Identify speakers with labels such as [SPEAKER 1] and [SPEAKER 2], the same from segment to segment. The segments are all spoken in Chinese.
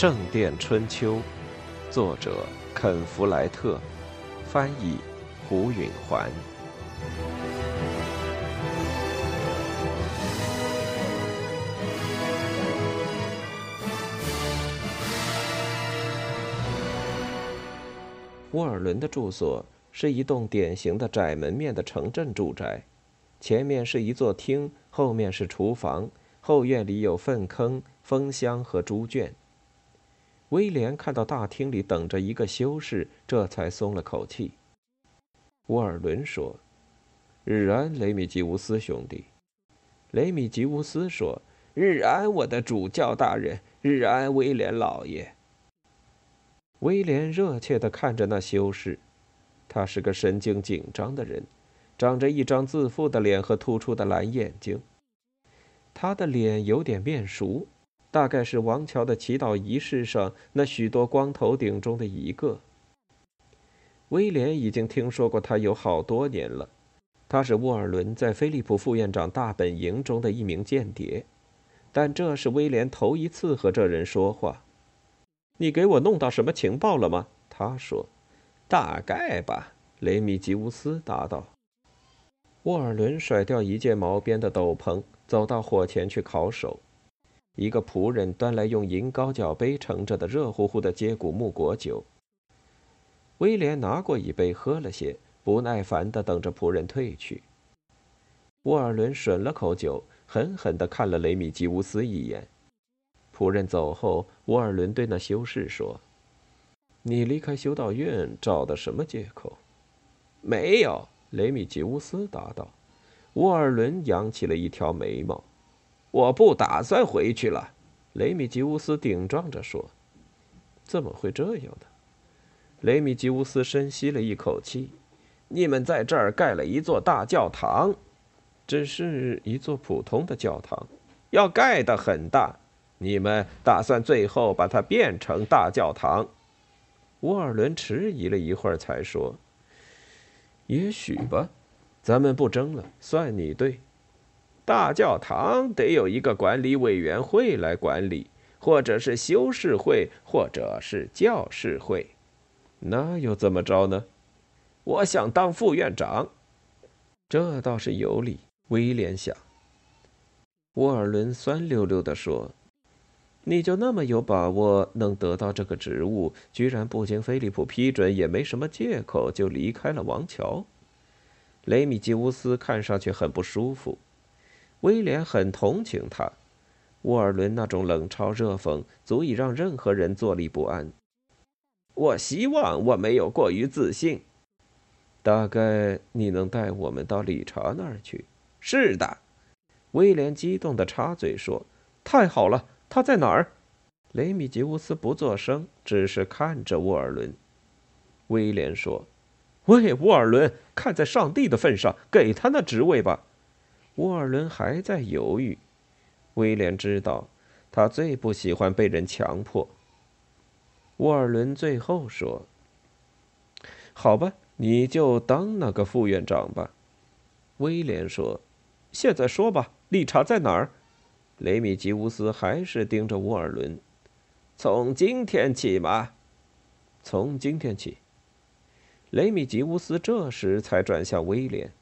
[SPEAKER 1] 圣殿春秋》，作者肯·弗莱特，翻译胡允环。沃尔伦的住所是一栋典型的窄门面的城镇住宅，前面是一座厅，后面是厨房，后院里有粪坑、蜂箱和猪圈。威廉看到大厅里等着一个修士，这才松了口气。沃尔伦说：“日安，雷米吉乌斯兄弟。”雷米吉乌斯说：“日安，我的主教大人。日安，威廉老爷。”威廉热切地看着那修士，他是个神经紧张的人，长着一张自负的脸和突出的蓝眼睛。他的脸有点面熟，大概是王乔的祈祷仪式上那许多光头顶中的一个。威廉已经听说过他有好多年了，他是沃尔伦在菲利普副院长大本营中的一名间谍，但这是威廉头一次和这人说话。你给我弄到什么情报了吗？他说：“大概吧。”雷米吉乌斯答道。沃尔伦甩掉一件毛边的斗篷，走到火前去烤手。一个仆人端来用银高脚杯盛着的热乎乎的接骨木果酒。威廉拿过一杯，喝了些，不耐烦地等着仆人退去。沃尔伦吮了口酒，狠狠地看了雷米吉乌斯一眼。仆人走后，沃尔伦对那修士说：“你离开修道院找的什么借口？”“没有。”雷米吉乌斯答道。沃尔伦扬起了一条眉毛。“我不打算回去了。”雷米吉乌斯顶撞着说。“怎么会这样呢？”雷米吉乌斯深吸了一口气。“你们在这儿盖了一座大教堂，只是一座普通的教堂，要盖得很大。”你们打算最后把它变成大教堂？沃尔伦迟疑了一会儿，才说：“也许吧，咱们不争了，算你对。大教堂得有一个管理委员会来管理，或者是修士会，或者是教士会。那又怎么着呢？我想当副院长，这倒是有理。”威廉想。沃尔伦酸溜溜地说。你就那么有把握能得到这个职务？居然不经菲利普批准，也没什么借口就离开了王桥。雷米吉乌斯看上去很不舒服，威廉很同情他。沃尔伦那种冷嘲热讽，足以让任何人坐立不安。我希望我没有过于自信。大概你能带我们到理查那儿去？是的，威廉激动地插嘴说：“太好了！”他在哪儿？雷米吉乌斯不作声，只是看着沃尔伦。威廉说：“喂，沃尔伦，看在上帝的份上，给他那职位吧。”沃尔伦还在犹豫。威廉知道，他最不喜欢被人强迫。沃尔伦最后说：“好吧，你就当那个副院长吧。”威廉说：“现在说吧，理查在哪儿？”雷米吉乌斯还是盯着沃尔伦。从今天起嘛？从今天起。雷米吉乌斯这时才转向威廉。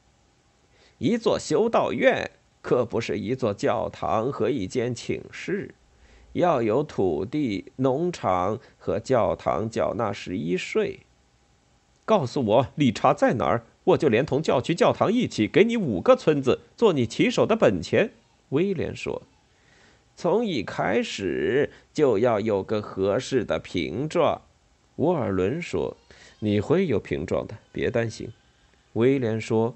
[SPEAKER 1] 一座修道院可不是一座教堂和一间寝室，要有土地、农场和教堂缴纳十一税。告诉我理查在哪儿，我就连同教区教堂一起给你五个村子做你骑手的本钱。威廉说。从一开始就要有个合适的瓶状，沃尔伦说：“你会有瓶状的，别担心。”威廉说：“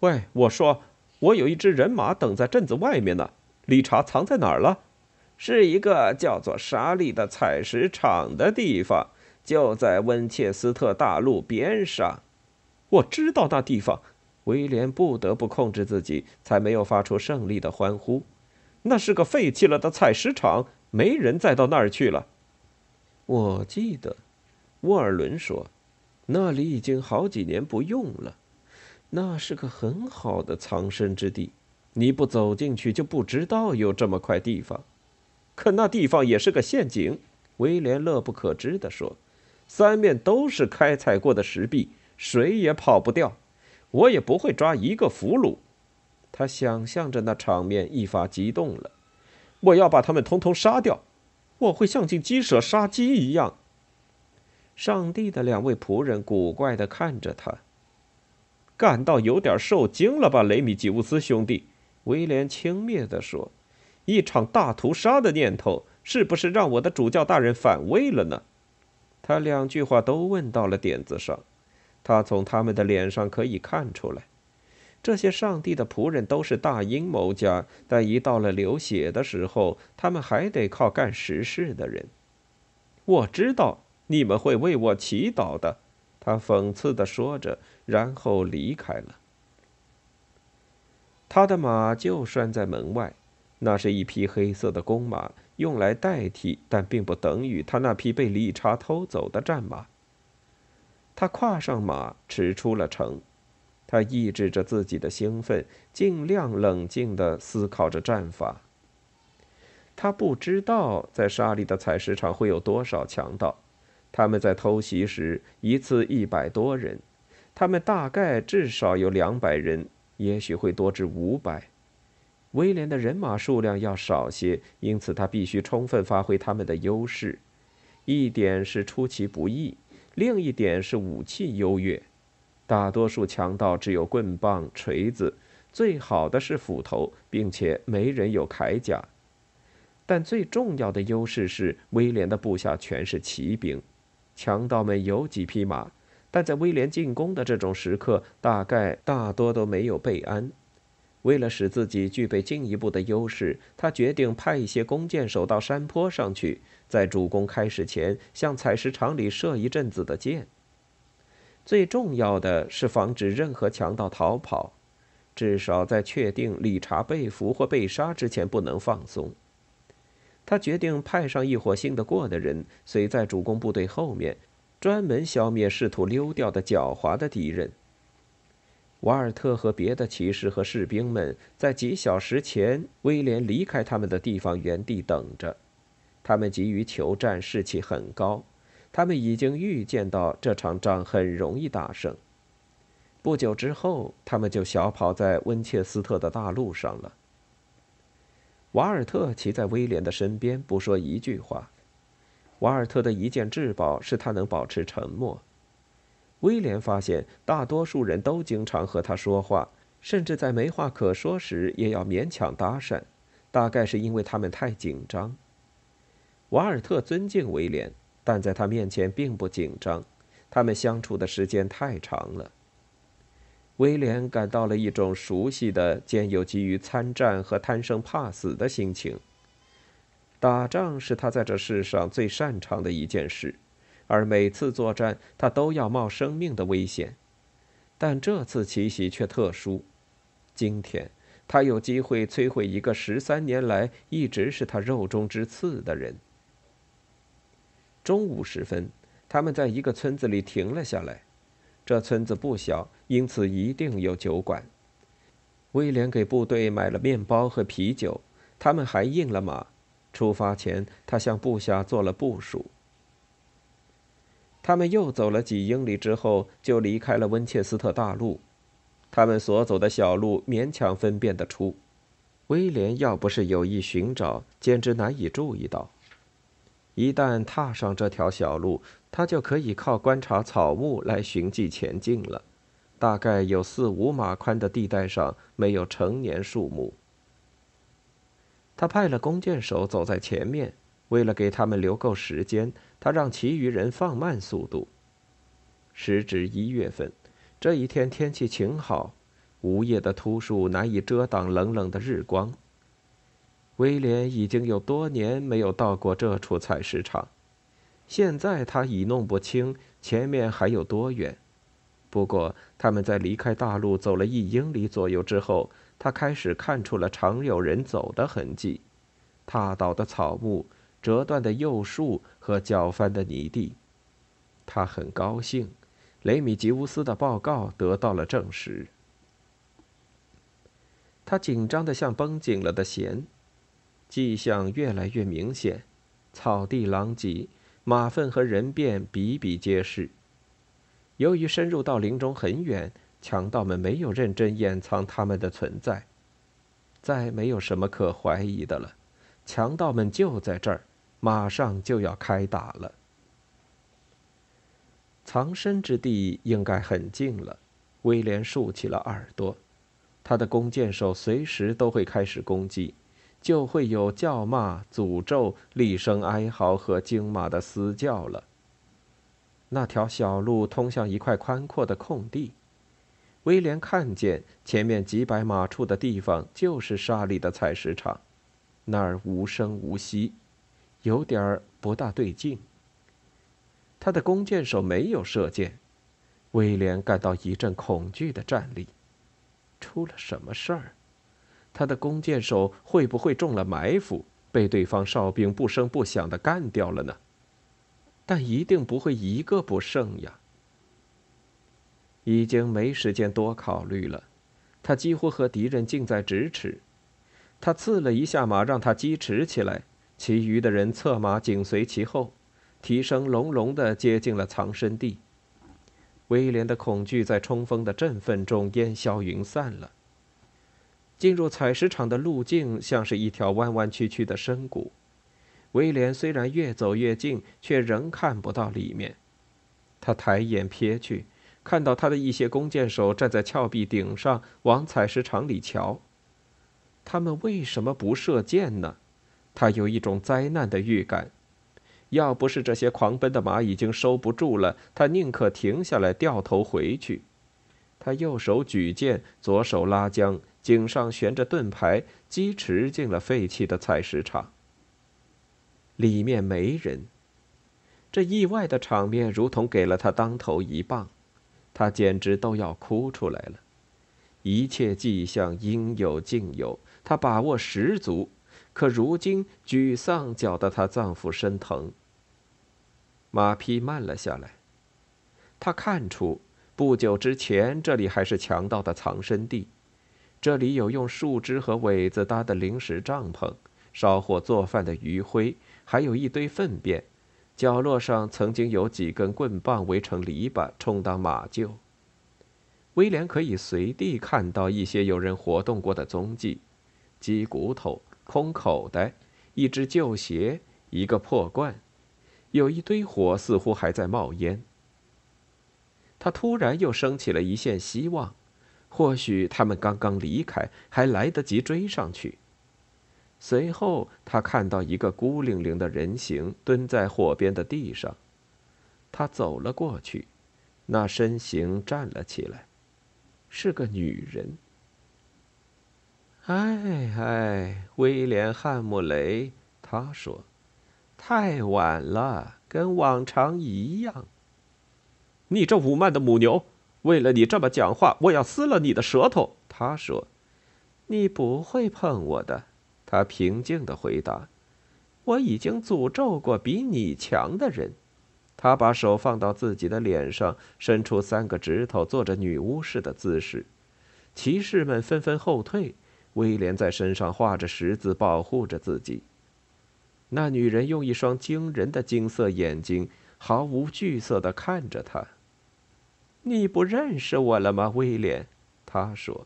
[SPEAKER 1] 喂，我说，我有一支人马等在镇子外面呢。理查藏在哪儿了？是一个叫做沙利的采石场的地方，就在温切斯特大路边上。我知道那地方。”威廉不得不控制自己，才没有发出胜利的欢呼。那是个废弃了的采石场，没人再到那儿去了。我记得，沃尔伦说，那里已经好几年不用了。那是个很好的藏身之地，你不走进去就不知道有这么块地方。可那地方也是个陷阱。威廉乐不可支地说：“三面都是开采过的石壁，谁也跑不掉。我也不会抓一个俘虏。”他想象着那场面，一发激动了。我要把他们通通杀掉，我会像进鸡舍杀鸡一样。上帝的两位仆人古怪地看着他，感到有点受惊了吧，雷米吉乌斯兄弟？威廉轻蔑地说：“一场大屠杀的念头，是不是让我的主教大人反胃了呢？”他两句话都问到了点子上，他从他们的脸上可以看出来。这些上帝的仆人都是大阴谋家，但一到了流血的时候，他们还得靠干实事的人。我知道你们会为我祈祷的，他讽刺地说着，然后离开了。他的马就拴在门外，那是一匹黑色的公马，用来代替，但并不等于他那匹被理查偷走的战马。他跨上马，驰出了城。他抑制着自己的兴奋，尽量冷静地思考着战法。他不知道在沙里的采石场会有多少强盗，他们在偷袭时一次一百多人，他们大概至少有两百人，也许会多至五百。威廉的人马数量要少些，因此他必须充分发挥他们的优势。一点是出其不意，另一点是武器优越。大多数强盗只有棍棒、锤子，最好的是斧头，并且没人有铠甲。但最重要的优势是，威廉的部下全是骑兵。强盗们有几匹马，但在威廉进攻的这种时刻，大概大多都没有备鞍。为了使自己具备进一步的优势，他决定派一些弓箭手到山坡上去，在主攻开始前，向采石场里射一阵子的箭。最重要的是防止任何强盗逃跑，至少在确定理查被俘或被杀之前不能放松。他决定派上一伙信得过的人，随在主攻部队后面，专门消灭试图溜掉的狡猾的敌人。瓦尔特和别的骑士和士兵们在几小时前，威廉离开他们的地方原地等着，他们急于求战，士气很高。他们已经预见到这场仗很容易打胜。不久之后，他们就小跑在温切斯特的大路上了。瓦尔特骑在威廉的身边，不说一句话。瓦尔特的一件至宝是他能保持沉默。威廉发现，大多数人都经常和他说话，甚至在没话可说时也要勉强搭讪，大概是因为他们太紧张。瓦尔特尊敬威廉。但在他面前并不紧张，他们相处的时间太长了。威廉感到了一种熟悉的、兼有急于参战和贪生怕死的心情。打仗是他在这世上最擅长的一件事，而每次作战他都要冒生命的危险。但这次奇袭却特殊，今天他有机会摧毁一个十三年来一直是他肉中之刺的人。中午时分，他们在一个村子里停了下来。这村子不小，因此一定有酒馆。威廉给部队买了面包和啤酒，他们还印了马。出发前，他向部下做了部署。他们又走了几英里之后，就离开了温切斯特大路。他们所走的小路勉强分辨得出，威廉要不是有意寻找，简直难以注意到。一旦踏上这条小路，他就可以靠观察草木来寻迹前进了。大概有四五码宽的地带上没有成年树木。他派了弓箭手走在前面，为了给他们留够时间，他让其余人放慢速度。时值一月份，这一天天气晴好，无叶的秃树难以遮挡冷冷的日光。威廉已经有多年没有到过这处采石场，现在他已弄不清前面还有多远。不过，他们在离开大路走了一英里左右之后，他开始看出了常有人走的痕迹：踏倒的草木、折断的幼树和搅翻的泥地。他很高兴，雷米吉乌斯的报告得到了证实。他紧张的像绷紧了的弦。迹象越来越明显，草地狼藉，马粪和人便比比皆是。由于深入到林中很远，强盗们没有认真掩藏他们的存在。再没有什么可怀疑的了，强盗们就在这儿，马上就要开打了。藏身之地应该很近了，威廉竖起了耳朵，他的弓箭手随时都会开始攻击，就会有叫骂、诅咒、厉声哀嚎和惊马的嘶叫了。那条小路通向一块宽阔的空地。威廉看见前面几百码处的地方就是沙利的采石场，那儿无声无息，有点儿不大对劲。他的弓箭手没有射箭，威廉感到一阵恐惧的战栗。出了什么事儿？他的弓箭手会不会中了埋伏，被对方哨兵不声不响的干掉了呢？但一定不会一个不剩呀。已经没时间多考虑了，他几乎和敌人近在咫尺。他刺了一下马，让他疾驰起来，其余的人策马紧随其后，蹄声隆隆地接近了藏身地。威廉的恐惧在冲锋的振奋中烟消云散了。进入采石场的路径像是一条弯弯曲曲的深谷，威廉虽然越走越近，却仍看不到里面。他抬眼瞥去。看到他的一些弓箭手站在峭壁顶上，往采石场里瞧。他们为什么不射箭呢？他有一种灾难的预感。要不是这些狂奔的马已经收不住了，他宁可停下来，掉头回去。他右手举剑，左手拉缰，颈上悬着盾牌，疾驰进了废弃的采石场。里面没人。这意外的场面如同给了他当头一棒。他简直都要哭出来了，一切迹象应有尽有，他把握十足，可如今沮丧搅得他脏腑生疼。马匹慢了下来，他看出不久之前这里还是强盗的藏身地，这里有用树枝和苇子搭的临时帐篷，烧火做饭的余灰，还有一堆粪便。角落上曾经有几根棍棒围成篱笆，充当马厩。威廉可以随地看到一些有人活动过的踪迹：鸡骨头、空口袋、一只旧鞋、一个破罐，有一堆火似乎还在冒烟。他突然又升起了一线希望，或许他们刚刚离开，还来得及追上去。随后，他看到一个孤零零的人形蹲在火边的地上。他走了过去，那身形站了起来，是个女人。哎哎，威廉·汉姆雷，他说：“太晚了，跟往常一样。”你这武慢的母牛，为了你这么讲话，我要撕了你的舌头。他说：“你不会碰我的。”他平静地回答：“我已经诅咒过比你强的人。”他把手放到自己的脸上，伸出三个指头，做着女巫式的姿势。骑士们纷纷后退。威廉在身上画着十字，保护着自己。那女人用一双惊人的金色眼睛，毫无惧色地看着他。“你不认识我了吗，威廉？”他说。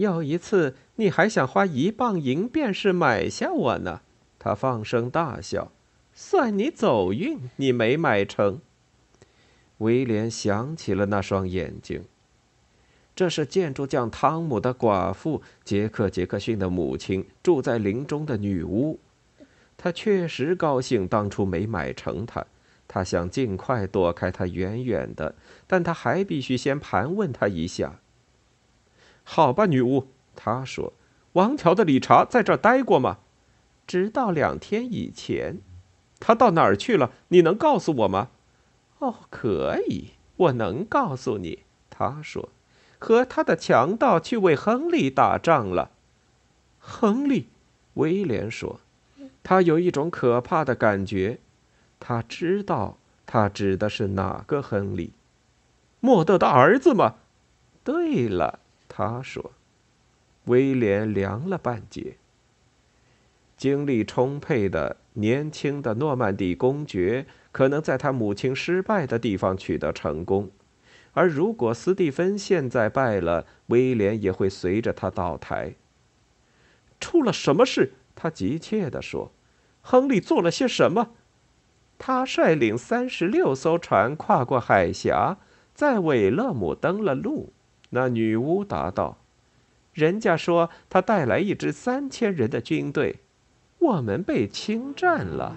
[SPEAKER 1] 有一次，你还想花一磅银便是买下我呢？他放声大笑，算你走运，你没买成。威廉想起了那双眼睛。这是建筑匠汤姆的寡妇杰克·杰克逊的母亲，住在林中的女巫。他确实高兴当初没买成她，他想尽快躲开她远远的，但他还必须先盘问他一下。好吧，女巫，她说：“王条的理查在这儿待过吗？”直到两天以前，他到哪儿去了？你能告诉我吗？哦，可以，我能告诉你。他说：“和他的强盗去为亨利打仗了。”亨利，威廉说：“他有一种可怕的感觉，他知道他指的是哪个亨利？莫德的儿子吗？”对了。他说：“威廉凉了半截。精力充沛的年轻的诺曼底公爵可能在他母亲失败的地方取得成功，而如果斯蒂芬现在败了，威廉也会随着他倒台。出了什么事？他急切地说：“亨利做了些什么？”他率领三十六艘船跨过海峡，在韦勒姆登了陆。那女巫答道：“人家说他带来一支三千人的军队，我们被侵占了。”